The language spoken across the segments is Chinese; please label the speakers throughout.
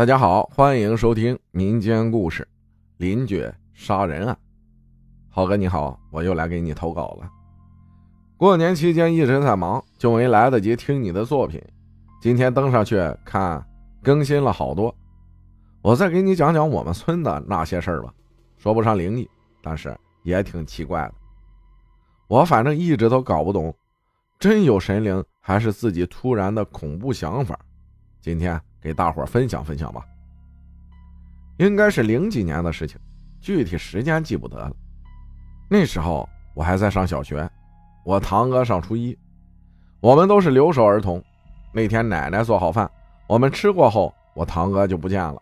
Speaker 1: 大家好，欢迎收听民间故事《邻居杀人案》。浩哥你好，我又来给你投稿了。过年期间一直在忙，就没来得及听你的作品。今天登上去看，更新了好多。我再给你讲讲我们村的那些事儿吧，说不上灵异，但是也挺奇怪的。我反正一直都搞不懂，真有神灵，还是自己突然的恐怖想法。今天。给大伙分享分享吧。应该是零几年的事情，具体时间记不得了。那时候我还在上小学，我堂哥上初一，我们都是留守儿童。那天奶奶做好饭，我们吃过后，我堂哥就不见了。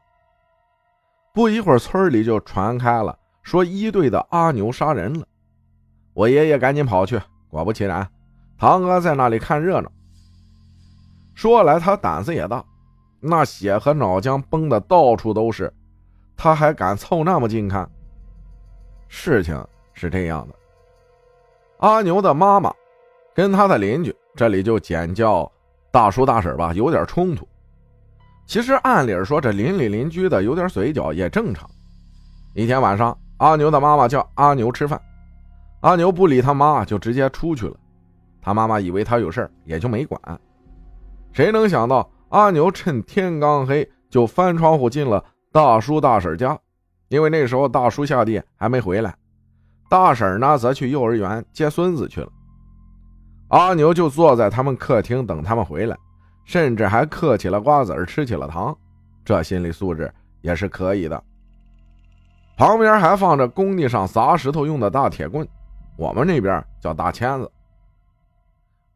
Speaker 1: 不一会儿，村里就传开了，说一队的阿牛杀人了。我爷爷赶紧跑去，果不其然，堂哥在那里看热闹。说来他胆子也大。那血和脑浆崩的到处都是，他还敢凑那么近看。事情是这样的，阿牛的妈妈跟他的邻居，这里就简叫大叔大婶吧，有点冲突。其实按理说，这邻里邻居的有点嘴角也正常。一天晚上，阿牛的妈妈叫阿牛吃饭，阿牛不理他妈，就直接出去了。他妈妈以为他有事也就没管。谁能想到？阿牛趁天刚黑就翻窗户进了大叔大婶家，因为那时候大叔下地还没回来，大婶呢则去幼儿园接孙子去了。阿牛就坐在他们客厅等他们回来，甚至还嗑起了瓜子吃起了糖，这心理素质也是可以的。旁边还放着工地上砸石头用的大铁棍，我们那边叫大签子，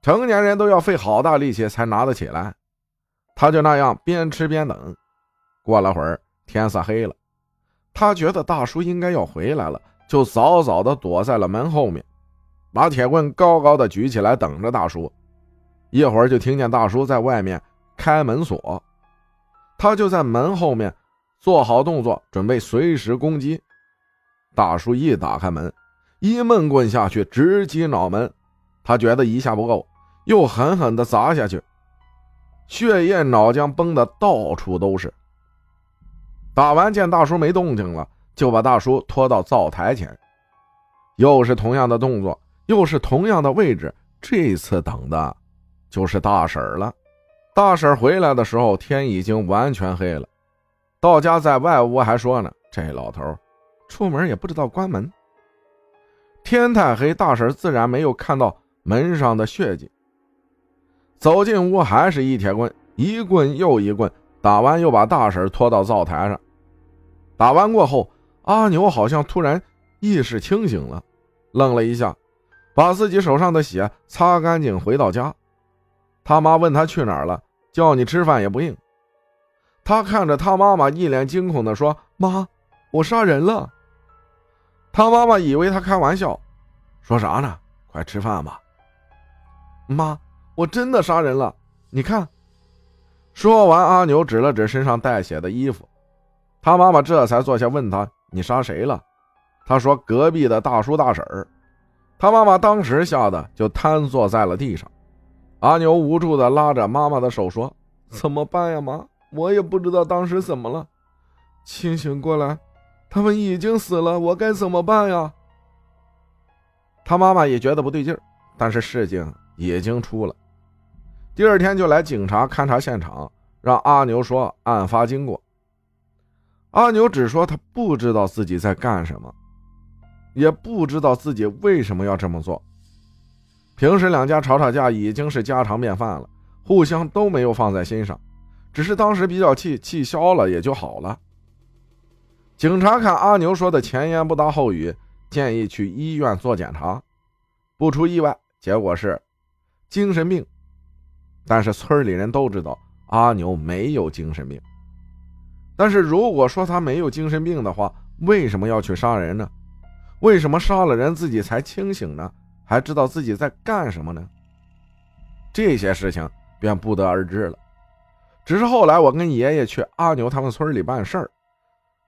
Speaker 1: 成年人都要费好大力气才拿得起来。他就那样边吃边等，过了会儿天色黑了，他觉得大叔应该要回来了，就早早的躲在了门后面，把铁棍高高的举起来等着大叔。一会儿就听见大叔在外面开门锁，他就在门后面做好动作，准备随时攻击。大叔一打开门，一闷棍下去直击脑门，他觉得一下不够，又狠狠的砸下去。血液、脑浆崩的到处都是。打完见大叔没动静了，就把大叔拖到灶台前，又是同样的动作，又是同样的位置。这次等的，就是大婶了。大婶回来的时候，天已经完全黑了。到家在外屋还说呢：“这老头出门也不知道关门。”天太黑，大婶自然没有看到门上的血迹。走进屋，还是一铁棍，一棍又一棍，打完又把大婶拖到灶台上。打完过后，阿牛好像突然意识清醒了，愣了一下，把自己手上的血擦干净，回到家。他妈问他去哪儿了，叫你吃饭也不应。他看着他妈妈，一脸惊恐地说：“妈，我杀人了。”他妈妈以为他开玩笑，说啥呢？快吃饭吧，妈。我真的杀人了，你看。说完，阿牛指了指身上带血的衣服，他妈妈这才坐下问他：“你杀谁了？”他说：“隔壁的大叔大婶儿。”他妈妈当时吓得就瘫坐在了地上。阿牛无助的拉着妈妈的手说：“怎么办呀，妈？我也不知道当时怎么了。清醒过来，他们已经死了，我该怎么办呀？”他妈妈也觉得不对劲儿，但是事情已经出了。第二天就来警察勘察现场，让阿牛说案发经过。阿牛只说他不知道自己在干什么，也不知道自己为什么要这么做。平时两家吵吵架已经是家常便饭了，互相都没有放在心上，只是当时比较气，气消了也就好了。警察看阿牛说的前言不搭后语，建议去医院做检查。不出意外，结果是精神病。但是村里人都知道阿牛没有精神病。但是如果说他没有精神病的话，为什么要去杀人呢？为什么杀了人自己才清醒呢？还知道自己在干什么呢？这些事情便不得而知了。只是后来我跟爷爷去阿牛他们村里办事儿，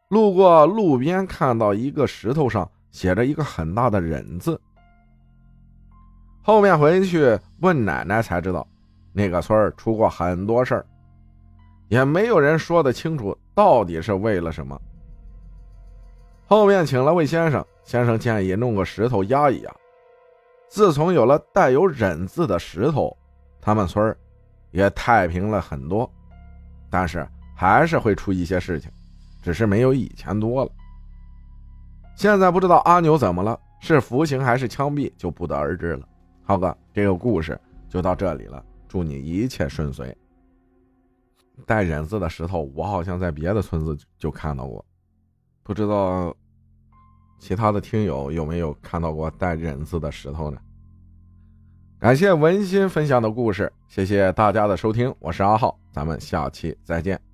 Speaker 1: 路过路边看到一个石头上写着一个很大的忍字。后面回去问奶奶才知道。那个村儿出过很多事儿，也没有人说得清楚到底是为了什么。后面请了位先生，先生建议弄个石头压一压。自从有了带有“忍”字的石头，他们村也太平了很多。但是还是会出一些事情，只是没有以前多了。现在不知道阿牛怎么了，是服刑还是枪毙，就不得而知了。浩哥，这个故事就到这里了，祝你一切顺遂。带“忍”字的石头，我好像在别的村子就看到过，不知道其他的听友有没有看到过带“忍”字的石头呢？感谢文心分享的故事，谢谢大家的收听，我是阿浩，咱们下期再见。